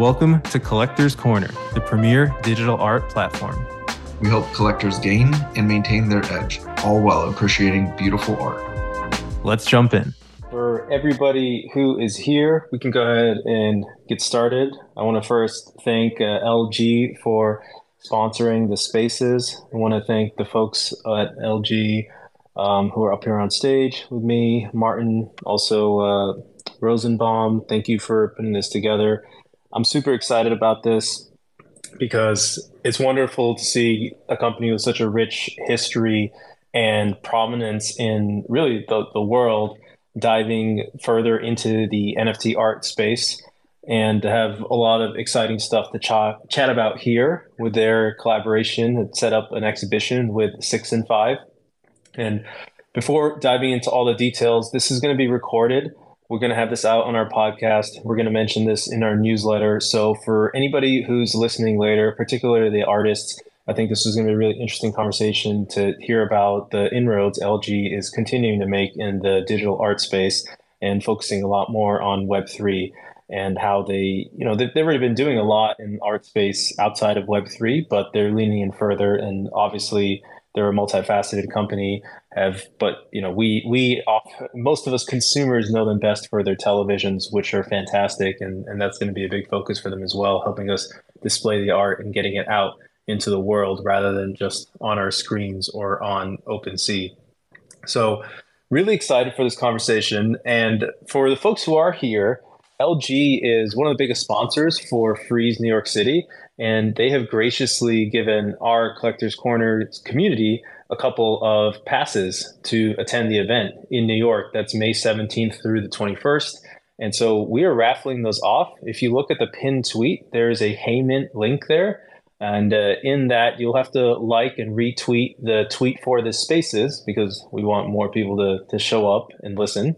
Welcome to Collector's Corner, the premier digital art platform. We help collectors gain and maintain their edge, all while appreciating beautiful art. Let's jump in. For everybody who is here, we can go ahead and get started. I want to first thank uh, LG for sponsoring the spaces. I want to thank the folks at LG um, who are up here on stage with me, Martin, also uh, Rosenbaum. Thank you for putting this together. I'm super excited about this because it's wonderful to see a company with such a rich history and prominence in really the, the world diving further into the NFT art space and have a lot of exciting stuff to ch- chat about here with their collaboration and set up an exhibition with SixNFive. And before diving into all the details, this is going to be recorded. We're going to have this out on our podcast. We're going to mention this in our newsletter. So for anybody who's listening later, particularly the artists, I think this is going to be a really interesting conversation to hear about the inroads LG is continuing to make in the digital art space and focusing a lot more on Web3 and how they, you know, they've, already been doing a lot in art space outside of Web3, but they're leaning in further. And obviously, they're a multifaceted company. Have, but you know, we we off, most of us consumers know them best for their televisions, which are fantastic, and and that's going to be a big focus for them as well, helping us display the art and getting it out into the world rather than just on our screens or on OpenSea. So, really excited for this conversation, and for the folks who are here LG is one of the biggest sponsors for Frieze New York City, and they have graciously given our Collectors Corner community a couple of passes to attend the event in New York. That's May 17th through the 21st. And so we are raffling those off. If you look at the pinned tweet, there is a HeyMint link there. And uh, in that, you'll have to like and retweet the tweet for the spaces because we want more people to, to show up and listen.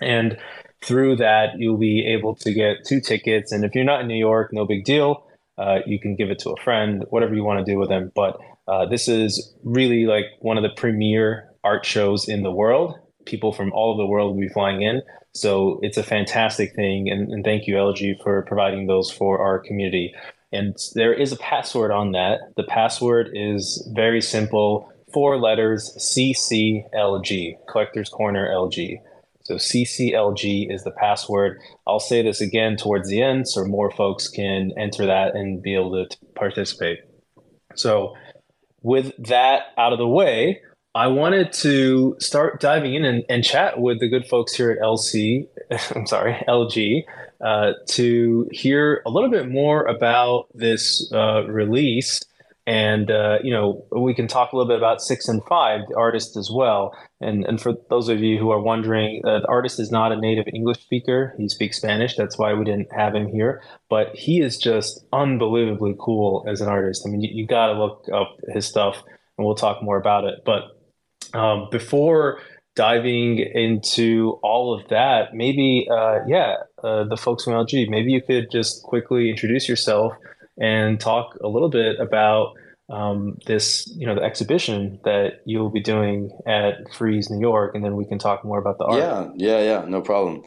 And through that, you'll be able to get two tickets. And if you're not in New York, no big deal. Uh, you can give it to a friend, whatever you want to do with them. But uh, this is really like one of the premier art shows in the world. People from all over the world will be flying in. So it's a fantastic thing. And, and thank you, LG, for providing those for our community. And there is a password on that. The password is very simple four letters CCLG, Collector's Corner LG. So CCLG is the password. I'll say this again towards the end so more folks can enter that and be able to participate. So, with that out of the way, I wanted to start diving in and, and chat with the good folks here at LC, I'm sorry, LG, uh, to hear a little bit more about this uh, release and uh, you know we can talk a little bit about SixNFive the artist as well. And and for those of you who are wondering uh, the artist is not a native english speaker. He speaks spanish. That's why we didn't have him here. But he is just unbelievably cool as an artist. I mean you, you got to look up his stuff and we'll talk more about it. But um, before diving into all of that maybe uh, yeah uh, the folks from lg maybe you could just quickly introduce yourself and talk a little bit about um, this, you know, the exhibition that you'll be doing at Frieze New York, and then we can talk more about the art. Yeah, yeah, yeah, no problem.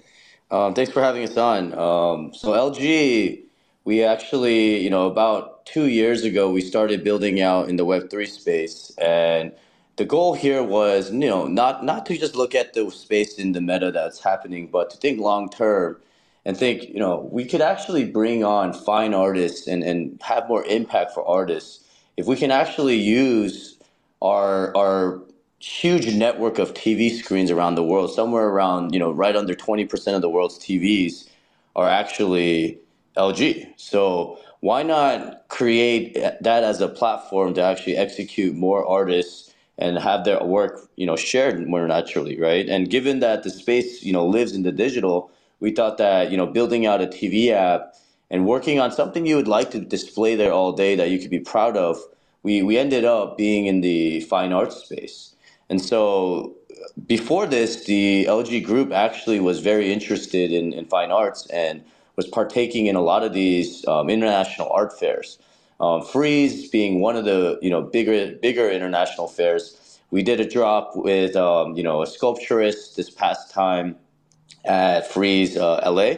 Um, thanks for having us on. Um, so LG, we actually, you know, about two years ago, we started building out in the Web three space, and the goal here was, you know, not not to just look at the space in the meta that's happening, but to think long term and think, you know, we could actually bring on fine artists and, and have more impact for artists if we can actually use our our huge network of TV screens around the world, somewhere around, you know, right under 20% of the world's TVs are actually LG. So why not create that as a platform to actually execute more artists and have their work, you know, shared more naturally, right? And given that the space, you know, lives in the digital, we thought that you know building out a TV app and working on something you would like to display there all day that you could be proud of, we we ended up being in the fine arts space. And so before this, the LG group actually was very interested in, in fine arts and was partaking in a lot of these um, international art fairs. Um, Frieze being one of the you know bigger bigger international fairs. We did a drop with um, you know a sculpturist this past time at Frieze uh, LA,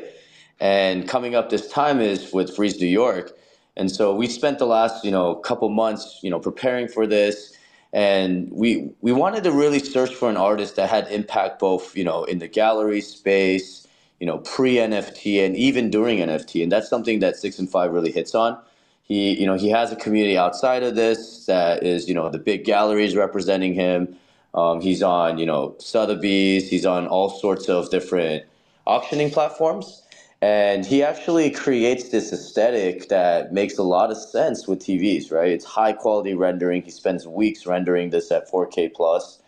And coming up this time is with Frieze New York. And so we spent the last, you know, couple months, you know, preparing for this. And we we wanted to really search for an artist that had impact both, you know, in the gallery space, you know, pre NFT and even during NFT. And that's something that SixNFive really hits on. He, you know, he has a community outside of this that is, you know, the big galleries representing him. Um, he's on, you know, Sotheby's. He's on all sorts of different auctioning platforms. And he actually creates this aesthetic that makes a lot of sense with TVs, right? It's high quality rendering. He spends weeks rendering this at 4K plus,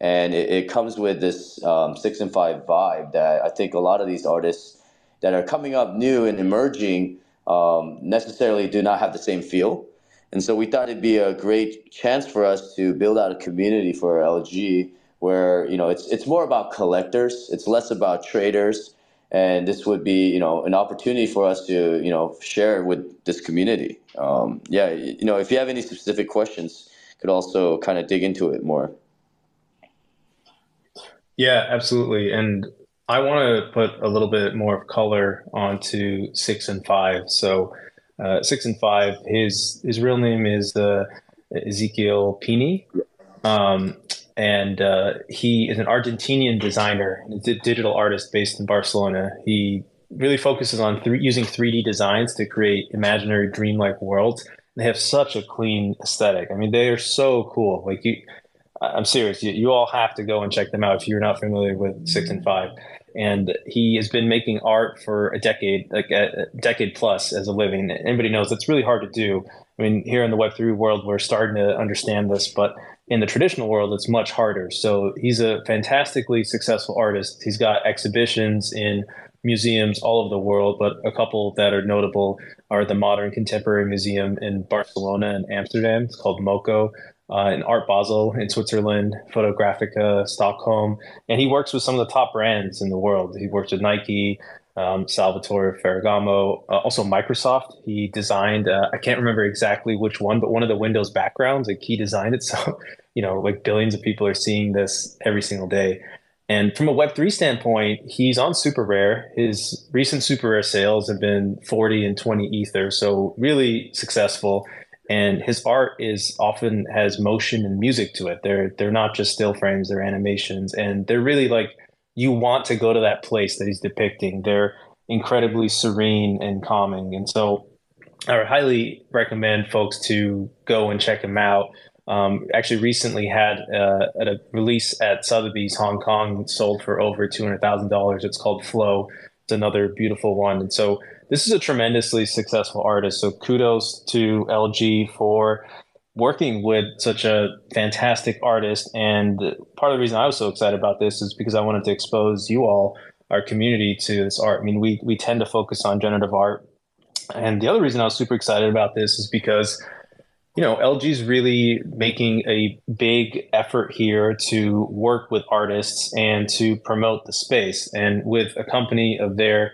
and it, it comes with this um, SixNFive vibe that I think a lot of these artists that are coming up new and emerging um, necessarily do not have the same feel. And so we thought it'd be a great chance for us to build out a community for LG where you know it's it's more about collectors, it's less about traders. And this would be you know an opportunity for us to you know share with this community. Um, yeah you know if you have any specific questions could also kind of dig into it more. Yeah absolutely. And i want to put a little bit more of color onto SixNFive. So uh, SixNFive his his real name is uh, Ezequiel Pini um, and uh, he is an Argentinian designer, a digital artist based in Barcelona. He really focuses on th- using 3D designs to create imaginary, dreamlike worlds. They have such a clean aesthetic. I mean, they are so cool. Like you, I'm serious. You, you all have to go and check them out if you're not familiar with SixNFive. And he has been making art for a decade, like a, decade plus, as a living. Anybody knows that's really hard to do. I mean, here in the Web3 world, we're starting to understand this, but in the traditional world, it's much harder. So he's a fantastically successful artist. He's got exhibitions in museums all over the world, but a couple that are notable are the Modern Contemporary Museum in Barcelona and Amsterdam. It's called MoCo. Uh, in Art Basel in Switzerland, Fotografiska, Stockholm, and he works with some of the top brands in the world. He works with Nike, um, Salvatore Ferragamo, uh, also Microsoft. He designed, uh, I can't remember exactly which one, but one of the Windows backgrounds, like he designed it. So, you know, like billions of people are seeing this every single day. And from a Web3 standpoint, he's on Super Rare. His recent Super Rare sales have been 40 and 20 Ether. So, really successful. And his art is often has motion and music to it. They're, they're not just still frames, they're animations. And they're really like, you want to go to that place that he's depicting. They're incredibly serene and calming. And so I would highly recommend folks to go and check him out. Um, actually, recently had uh, a release at Sotheby's Hong Kong sold for over two hundred thousand dollars. It's called Flow. It's another beautiful one, and so this is a tremendously successful artist. So kudos to LG for working with such a fantastic artist. And part of the reason I was so excited about this is because I wanted to expose you all, our community, to this art. I mean, we we tend to focus on generative art, and the other reason I was super excited about this is because you know LG is really making a big effort here to work with artists and to promote the space. And with a company of their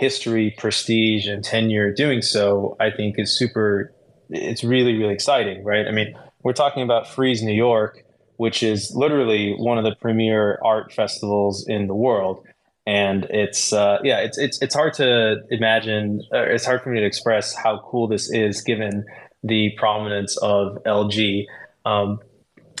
history, prestige, and tenure doing so, I think is super it's really really exciting, right? I mean, we're talking about Frieze New York, which is literally one of the premier art festivals in the world, and it's uh, yeah, it's it's it's hard to imagine. it's hard for me to express how cool this is given the prominence of LG. Um,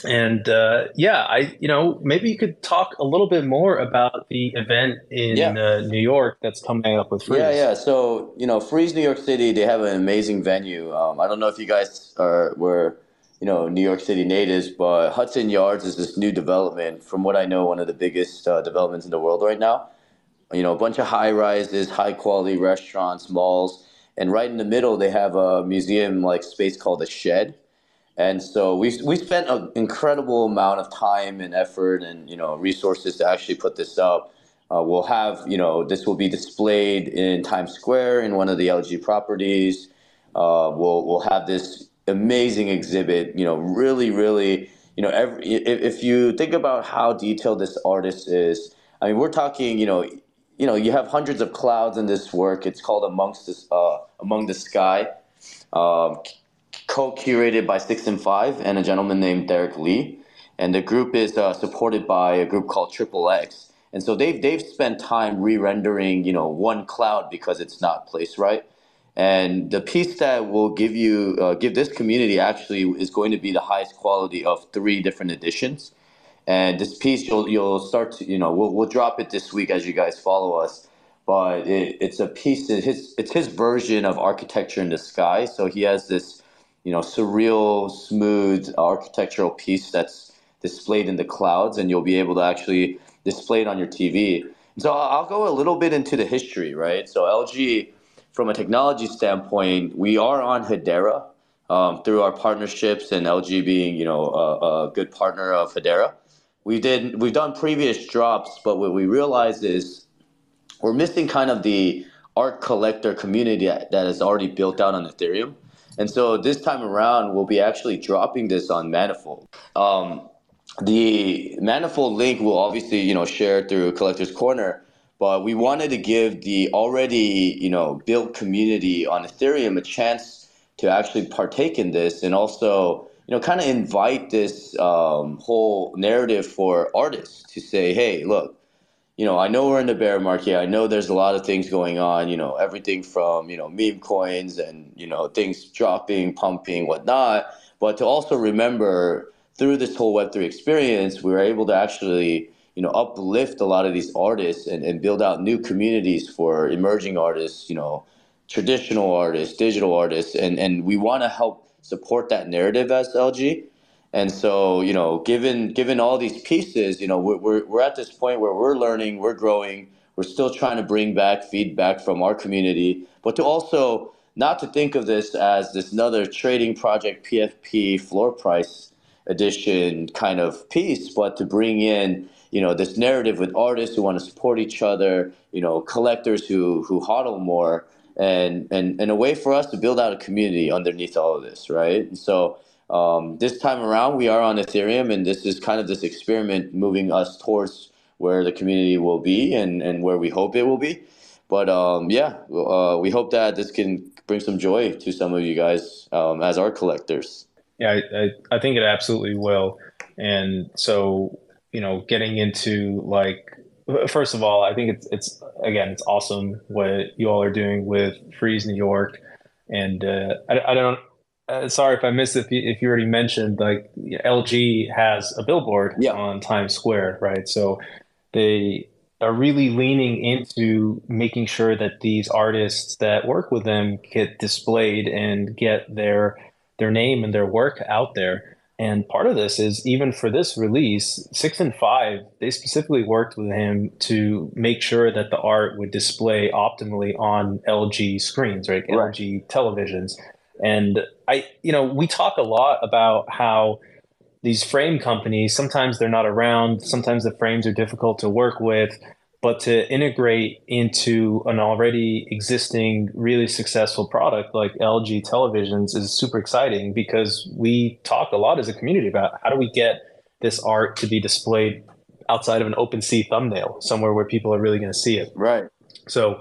and uh, yeah, I you know maybe you could talk a little bit more about the event in yeah. uh, New York that's coming up with Frieze. Yeah, yeah. So you know, Frieze New York City, they have an amazing venue. Um, I don't know if you guys are were you know New York City natives, but Hudson Yards is this new development. From what I know, one of the biggest uh, developments in the world right now. You know, a bunch of high rises, high quality restaurants, malls, and right in the middle they have a museum like space called the Shed and so we we spent an incredible amount of time and effort and you know resources to actually put this up. Uh, we'll have you know this will be displayed in Times Square in one of the LG properties. Uh, we'll we'll have this amazing exhibit. You know, really, really, you know, every, if, if you think about how detailed this artist is, I mean, we're talking, you know, you know, you have hundreds of clouds in this work. It's called Amongst this, uh, Among the Sky. Um, co-curated by SixNFive and a gentleman named Derek Lee. And the group is uh, supported by a group called Triple X. And so they've they've spent time re-rendering, you know, one cloud because it's not placed right. And the piece that will give you uh, give this community actually is going to be the highest quality of three different editions. And this piece you'll you'll start to you know we'll we'll drop it this week as you guys follow us. But it, it's a piece that his it's his version of architecture in the sky. So he has this you know surreal, smooth architectural piece that's displayed in the clouds, and you'll be able to actually display it on your TV. So I'll go a little bit into the history, right? So LG from a technology standpoint, we are on Hedera um, through our partnerships and LG being, you know, a, a, good partner of Hedera. We did we've done previous drops, but what we realized is we're missing kind of the art collector community that, that is already built out on Ethereum. And so this time around, we'll be actually dropping this on Manifold. Um, the Manifold link will obviously, you know, share through Collector's Corner but we wanted to give the already you know built community on Ethereum a chance to actually partake in this, and also you know kind of invite this um, whole narrative for artists to say, hey, look. You know, I know we're in the bear market. I know there's a lot of things going on. You know, everything from you know meme coins and you know things dropping, pumping, whatnot. But to also remember through this whole Web three experience, we were able to actually you know uplift a lot of these artists and, and build out new communities for emerging artists you know traditional artists digital artists and and we want to help support that narrative as lg and so you know given given all these pieces you know we're, we're, we're at this point where we're learning we're growing we're still trying to bring back feedback from our community. But to also not to think of this as this another trading project pfp floor price edition kind of piece but to bring in you know this narrative with artists who want to support each other you know collectors who who hodl more and and and a way for us to build out a community underneath all of this right? And so um, this time around we are on ethereum and this is kind of this experiment moving us towards where the community will be and and where we hope it will be. But um, yeah uh, we hope that this can bring some joy to some of you guys um, as art collectors. Yeah I, I, I think it absolutely will. And so you know, getting into like first of all, I think it's it's again it's awesome what you all are doing with Frieze New York, and uh, I, I don't. Uh, sorry if I missed it. If you, if you already mentioned, like LG has a billboard yeah. on Times Square, right? So they are really leaning into making sure that these artists that work with them get displayed and get their their name and their work out there. And part of this is even for this release, SixNFive, they specifically worked with him to make sure that the art would display optimally on LG screens, right? right. LG televisions. And I, you know, we talk a lot about how these frame companies sometimes they're not around, sometimes the frames are difficult to work with but to integrate into an already existing really successful product like LG televisions is super exciting because we talk a lot as a community about how do we get this art to be displayed outside of an OpenSea thumbnail somewhere where people are really going to see it. Right. So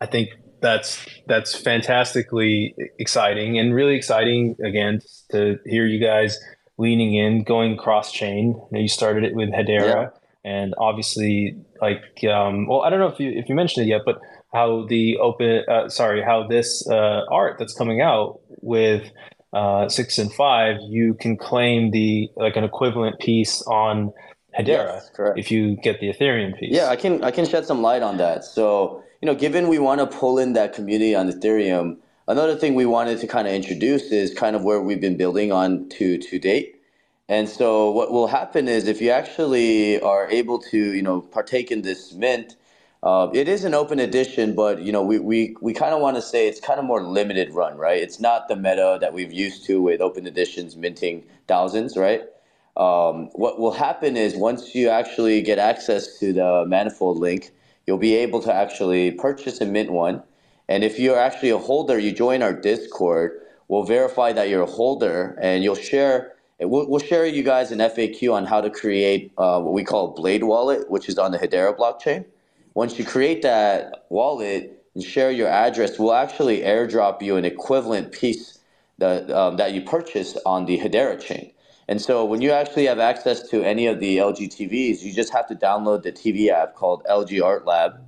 I think that's that's fantastically exciting and really exciting again to hear you guys leaning in, going cross chain. You started it with Hedera. Yeah and obviously like um, well i don't know if you if you mentioned it yet but how the open uh, sorry how this uh, art that's coming out with uh, SixNFive you can claim the like an equivalent piece on hedera yes, if you get the ethereum piece yeah i can i can shed some light on that so you know given we want to pull in that community on ethereum another thing we wanted to kind of introduce is kind of where we've been building on to to date and so what will happen is if you actually are able to, you know, partake in this mint, uh, it is an open edition, but you know, we, we, we kind of want to say it's kind of more limited run, right? It's not the meta that we've used to with open editions minting thousands, right? Um, what will happen is once you actually get access to the manifold link, you'll be able to actually purchase and mint one. And if you're actually a holder, you join our Discord, we'll verify that you're a holder and you'll share We'll, we'll share you guys an FAQ on how to create uh, what we call Blade Wallet, which is on the Hedera blockchain. Once you create that wallet and share your address, we'll actually airdrop you an equivalent piece that, um, that you purchase on the Hedera chain. And so when you actually have access to any of the LG TVs, you just have to download the TV app called LG Art Lab.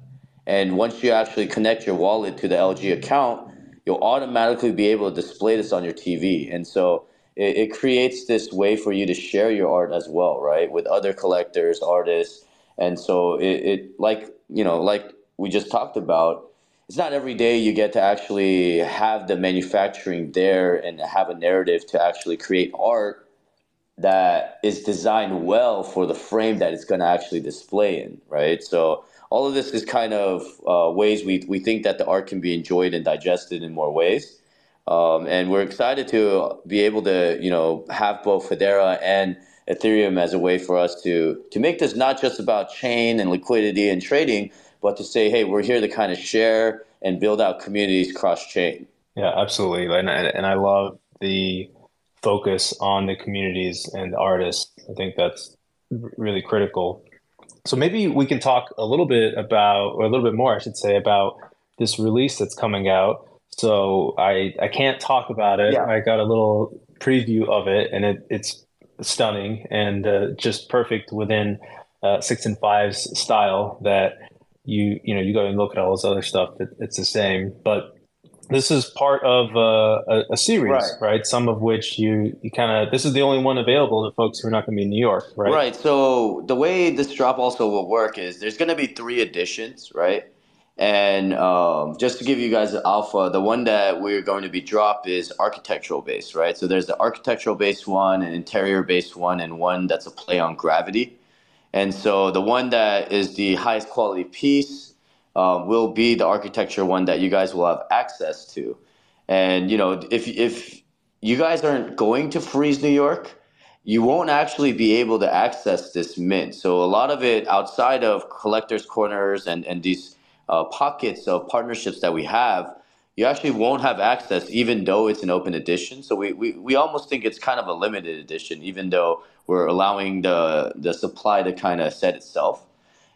And once you actually connect your wallet to the LG account, you'll automatically be able to display this on your TV. And so it, it creates this way for you to share your art as well, right? With other collectors, artists. And so it, it like, you know, like we just talked about, it's not every day you get to actually have the manufacturing there and have a narrative to actually create art that is designed well for the frame that it's going to actually display in, right? So all of this is kind of uh, ways we, we think that the art can be enjoyed and digested in more ways. Um, and we're excited to be able to, you know, have both Hedera and Ethereum as a way for us to to make this not just about chain and liquidity and trading, but to say, hey, we're here to kind of share and build out communities cross chain. Yeah, absolutely, and and I love the focus on the communities and the artists. I think that's really critical. So maybe we can talk a little bit about, or a little bit more, I should say, about this release that's coming out. So I I can't talk about it. Yeah. I got a little preview of it, and it, it's stunning and uh, just perfect within uh, SixNFive's style. That you you know you go and look at all this other stuff. It, it's the same, but this is part of uh, a, a, series, right. right? Some of which you you kind of this is the only one available to folks who are not going to be in New York, right? Right. So the way this drop also will work is there's going to be three editions, right? And um, just to give you guys the alpha, the one that we're going to be drop is architectural based, right? So there's the architectural based one, an interior based one, and one that's a play on gravity. And so the one that is the highest quality piece um, will be the architecture one that you guys will have access to. And you know, if if you guys aren't going to Frieze New York, you won't actually be able to access this mint. So a lot of it outside of collectors corners and and these uh, pockets of partnerships that we have, you actually won't have access even though it's an open edition. So we, we, we almost think it's kind of a limited edition, even though we're allowing the, the supply to kind of set itself.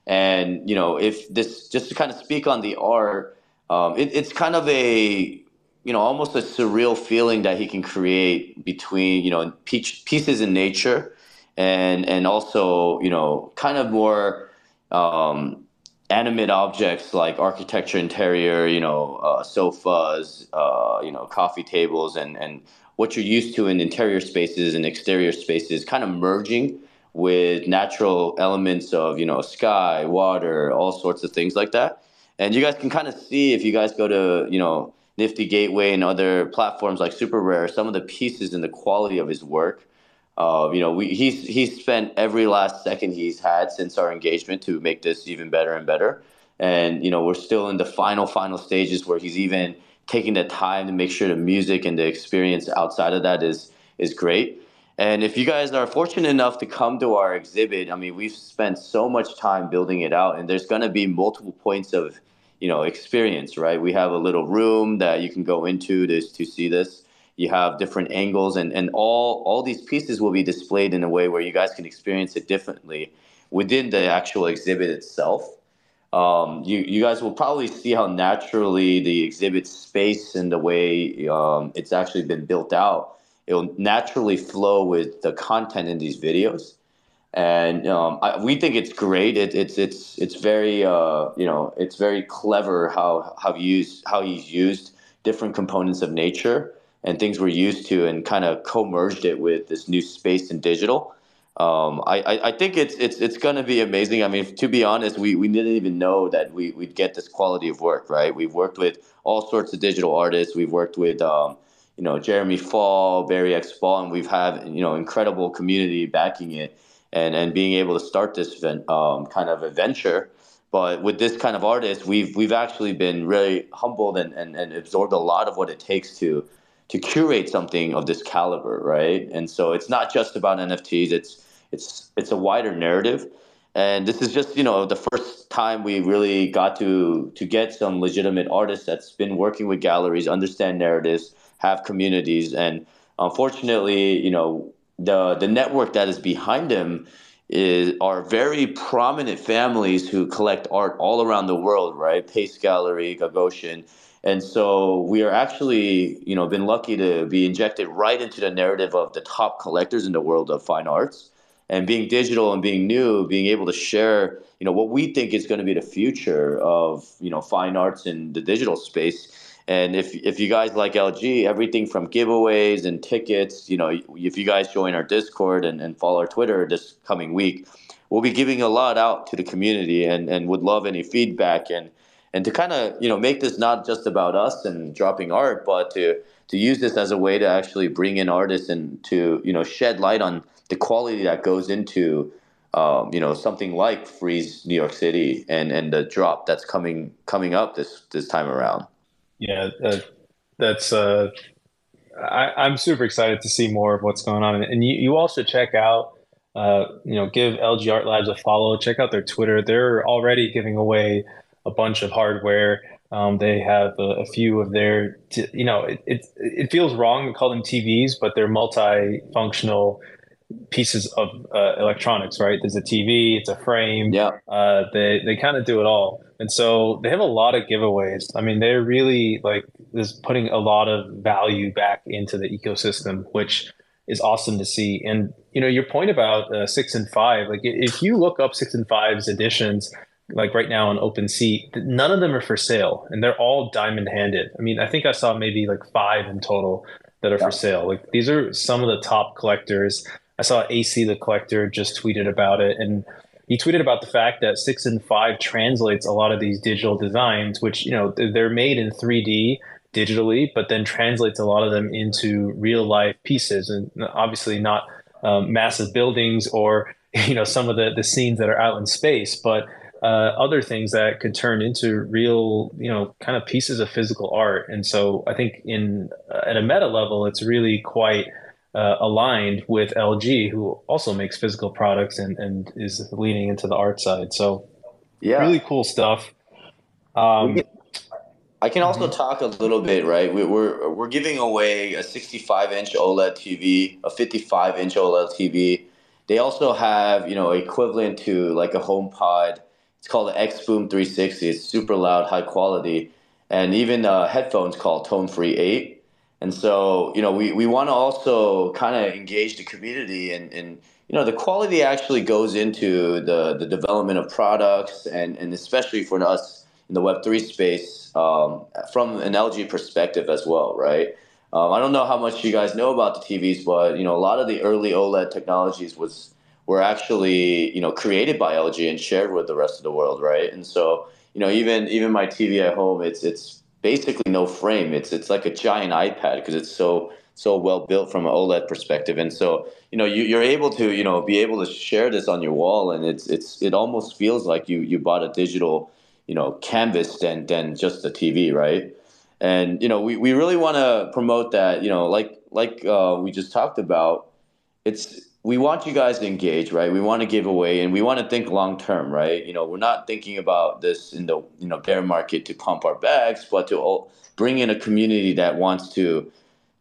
And, you know, if this, just to kind of speak on the art, um, it, it's kind of a, you know, almost a surreal feeling that he can create between, you know, pieces in nature and, and also, you know, kind of more, um, animate objects like architecture, interior, you know, uh, sofas, uh, you know, coffee tables, and and what you're used to in interior spaces and exterior spaces, kind of merging with natural elements of you know sky, water, all sorts of things like that. And you guys can kind of see if you guys go to you know Nifty Gateway and other platforms like Super Rare, some of the pieces and the quality of his work uh, you know, we, he's he's spent every last second he's had since our engagement to make this even better and better. And you know, we're still in the final final stages where he's even taking the time to make sure the music and the experience outside of that is is great. And if you guys are fortunate enough to come to our exhibit, I mean, we've spent so much time building it out, and there's going to be multiple points of, you know, experience. Right? We have a little room that you can go into to to see this you have different angles and, and all all these pieces will be displayed in a way where you guys can experience it differently within the actual exhibit itself um, you, you guys will probably see how naturally the exhibit space and the way um, it's actually been built out it will naturally flow with the content in these videos and um, I, we think it's great. It, it's it's it's very uh, you know it's very clever how how used how he's used different components of nature and things we're used to and kind of co-merged it with this new space and digital. Um, I, I, I, think it's it's it's going to be amazing. I mean, to be honest, we, we didn't even know that we, we'd get this quality of work, right? We've worked with all sorts of digital artists. We've worked with, um, you know, Jeremy Fall, Barry X Ball, and we've had, you know, incredible community backing it and, and being able to start this um, kind of adventure. But with this kind of artist, we've we've actually been really humbled and, and, and absorbed a lot of what it takes to to curate something of this caliber, right? And so it's not just about NFTs. It's it's it's a wider narrative, and this is just you know the first time we really got to to get some legitimate artists that's been working with galleries, understand narratives, have communities, and unfortunately, you know the the network that is behind them is are very prominent families who collect art all around the world, right? Pace Gallery, Gagosian, And so we are actually, you know, been lucky to be injected right into the narrative of the top collectors in the world of fine arts. And being digital and being new, being able to share, you know, what we think is going to be the future of, you know, fine arts in the digital space. And if, if you guys like LG, everything from giveaways and tickets, you know, if you guys join our Discord and, and follow our Twitter this coming week, we'll be giving a lot out to the community and, and would love any feedback and and to kind of you know make this not just about us and dropping art, but to to use this as a way to actually bring in artists and to you know shed light on the quality that goes into um, you know something like Frieze New York City and and the drop that's coming coming up this this time around. Yeah, uh, that's uh, I, am super excited to see more of what's going on, and you you also check out. Uh, you know, give LG Art Labs a follow. Check out their Twitter. They're already giving away a bunch of hardware. Um, they have a, a, few of their, t- you know, it, it, it feels wrong to call them TVs, but they're multi-functional pieces of uh, electronics, right? There's a TV, it's a frame. Yeah. Uh, they they kind of do it all, and so they have a lot of giveaways. I mean, they're really like just putting a lot of value back into the ecosystem, which is awesome to see. And you know, your point about uh, SixNFive, like if you look up SixNFive's editions, like right now on OpenSea, none of them are for sale, and they're all diamond handed. I mean, I think I saw maybe like five in total that are yeah. for sale. Like these are some of the top collectors. I saw AC the collector just tweeted about it, and he tweeted about the fact that SixNFive translates a lot of these digital designs, which you know they're made in 3D digitally, but then translates a lot of them into real life pieces, and obviously not um, massive buildings or you know some of the the scenes that are out in space, but uh, other things that could turn into real, you know, kind of pieces of physical art. And so I think in uh, at a meta level, it's really quite uh, aligned with LG, who also makes physical products and, and is leaning into the art side. So yeah, really cool stuff. Um, I can also mm-hmm. talk a little bit, right? We, we're we're giving away a 65 inch OLED TV, a 55 inch OLED TV. They also have, you know, equivalent to like a HomePod it's called the XBoom 360. It's super loud, high quality, and even uh, headphones called Tone Free 8. And so, you know, we, we want to also kind of engage the community and, and, you know, the quality actually goes into the, the development of products and, and especially for us in the Web3 space um, from an LG perspective as well, right? Um, I don't know how much you guys know about the TVs, but, you know, a lot of the early OLED technologies was were actually you know created by LG and shared with the rest of the world, right? And so you know even even my TV at home, it's it's basically no frame. It's it's like a giant iPad because it's so so well built from an OLED perspective. And so you know you, you're able to you know be able to share this on your wall, and it's it's it almost feels like you you bought a digital you know canvas than than just a TV, right? And you know we, we really want to promote that you know like like uh, we just talked about. It's we want you guys to engage, right? We want to give away and we want to think long term, right? You know, we're not thinking about this in the you know bear market to pump our bags, but to bring in a community that wants to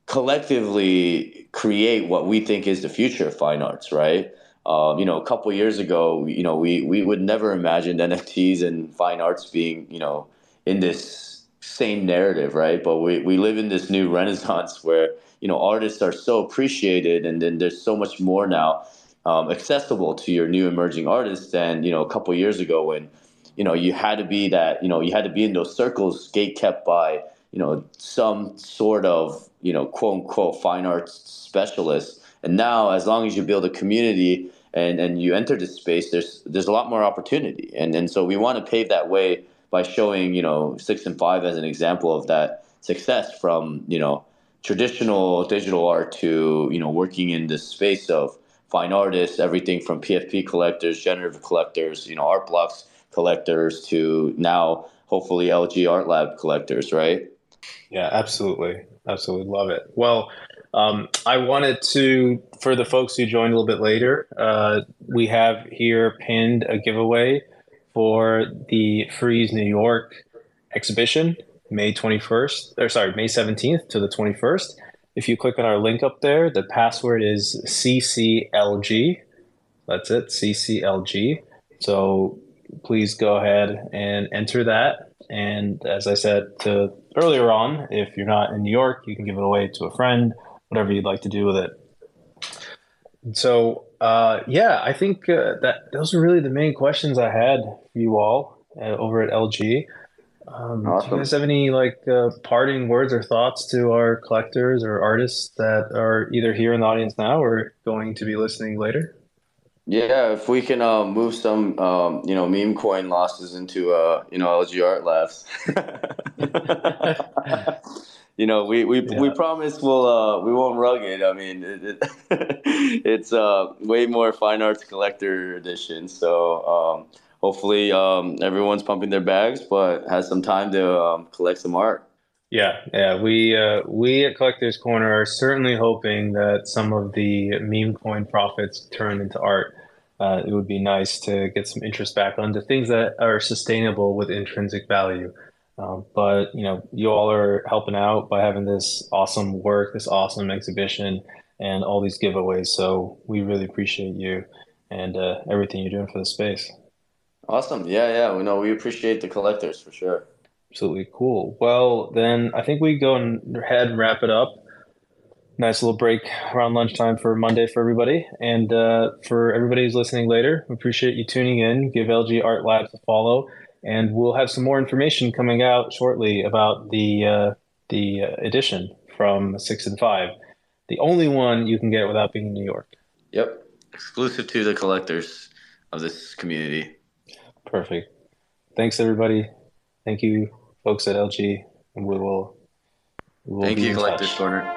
collectively create what we think is the future of fine arts, right? Um, you know, a couple years ago, you know, we we would never imagine NFTs and fine arts being, you know, in this same narrative, right? But we, we live in this new renaissance where you know artists are so appreciated and then there's so much more now um, accessible to your new emerging artists than you know a couple years ago when you know you had to be that you know you had to be in those circles gate kept by you know some sort of you know quote unquote fine arts specialist. And now as long as you build a community and and you enter this space there's there's a lot more opportunity. And and so we want to pave that way by showing you know SixNFive as an example of that success from you know traditional digital art to you know working in this space of fine artists, everything from PFP collectors, generative collectors, you know, art blocks collectors to now hopefully LG Art Lab collectors, right? Yeah, absolutely, absolutely love it. Well. Um, I wanted to, for the folks who joined a little bit later, uh, we have here pinned a giveaway for the Frieze New York exhibition. May 21st, or sorry, May 17th to the 21st. If you click on our link up there, the password is CCLG. That's it, CCLG. So please go ahead and enter that. And as I said to earlier on, if you're not in New York, you can give it away to a friend, whatever you'd like to do with it. So, uh, yeah, I think uh, that those are really the main questions I had for you all uh, over at LG. Um, awesome. Do you guys have any like uh, parting words or thoughts to our collectors or artists that are either here in the audience now or going to be listening later? Yeah, if we can uh, move some, um, you know, meme coin losses into, uh, you know, LG Art Labs. you know, we we, yeah. we promise we'll uh, we won't rug it. I mean, it, it it's uh, way more fine arts collector edition. So um, hopefully um, everyone's pumping their bags, but has some time to um, collect some art. Yeah, yeah. We uh, we at Collectors Corner are certainly hoping that some of the meme coin profits turn into art. Uh, it would be nice to get some interest back onto things that are sustainable with intrinsic value. Um, but you know, you all are helping out by having this awesome work, this awesome exhibition, and all these giveaways. So we really appreciate you and uh, everything you're doing for the space. Awesome. Yeah, yeah. We know we appreciate the collectors for sure. Absolutely cool. Well, then I think we go ahead and wrap it up. Nice little break around lunchtime for Monday for everybody. And uh, for everybody who's listening later, we appreciate you tuning in. Give LG Art Labs a follow. And we'll have some more information coming out shortly about the, uh, the edition from 6 and 5. The only one you can get without being in New York. Yep. Exclusive to the collectors of this community. Perfect. Thanks, everybody. Thank you, folks at LG, and we will. We will Thank you, Collectors Corner.